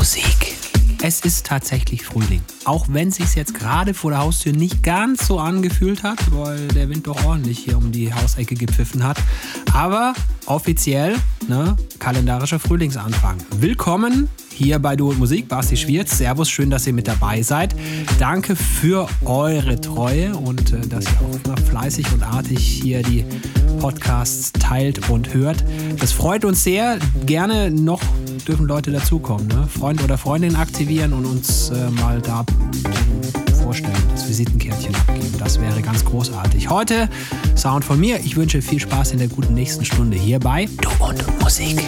Musik. Es ist tatsächlich Frühling. Auch wenn es sich jetzt gerade vor der Haustür nicht ganz so angefühlt hat, weil der Wind doch ordentlich hier um die Hausecke gepfiffen hat. Aber offiziell, ne, kalendarischer Frühlingsanfang. Willkommen hier bei Du und Musik, Basti Schwierz. Servus, schön, dass ihr mit dabei seid. Danke für eure Treue und äh, dass ihr auch immer fleißig und artig hier die Podcasts teilt und hört. Das freut uns sehr. Gerne noch dürfen Leute dazukommen. Ne? Freund oder Freundin aktivieren und uns äh, mal da vorstellen, das Visitenkärtchen abgeben. Das wäre ganz großartig. Heute Sound von mir. Ich wünsche viel Spaß in der guten nächsten Stunde hier bei Du und Musik.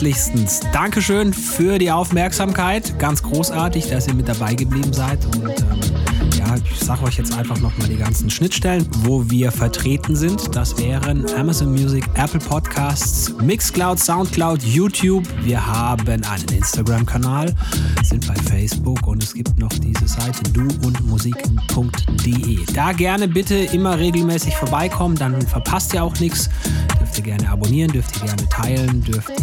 Herzlichstens Dankeschön für die Aufmerksamkeit. Ganz großartig, dass ihr mit dabei geblieben seid. Und ähm, ja, ich sage euch jetzt einfach nochmal die ganzen Schnittstellen, wo wir vertreten sind. Das wären Amazon Music, Apple Podcasts, Mixcloud, Soundcloud, YouTube. Wir haben einen Instagram-Kanal, sind bei Facebook und es gibt noch diese Seite duundmusik.de. Da gerne bitte immer regelmäßig vorbeikommen, dann verpasst ihr auch nichts dürft ihr gerne abonnieren, dürft ihr gerne teilen, dürft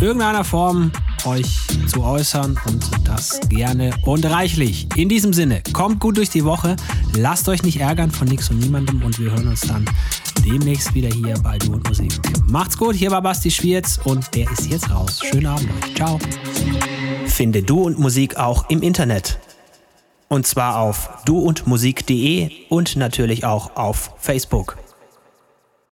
irgendeiner Form euch zu äußern und das gerne und reichlich. In diesem Sinne, kommt gut durch die Woche, lasst euch nicht ärgern von nichts und niemandem und wir hören uns dann demnächst wieder hier bei Du und Musik. Macht's gut, hier war Basti Schwierz und der ist jetzt raus. Schönen Abend euch. Ciao. Finde Du und Musik auch im Internet. Und zwar auf duundmusik.de und natürlich auch auf Facebook.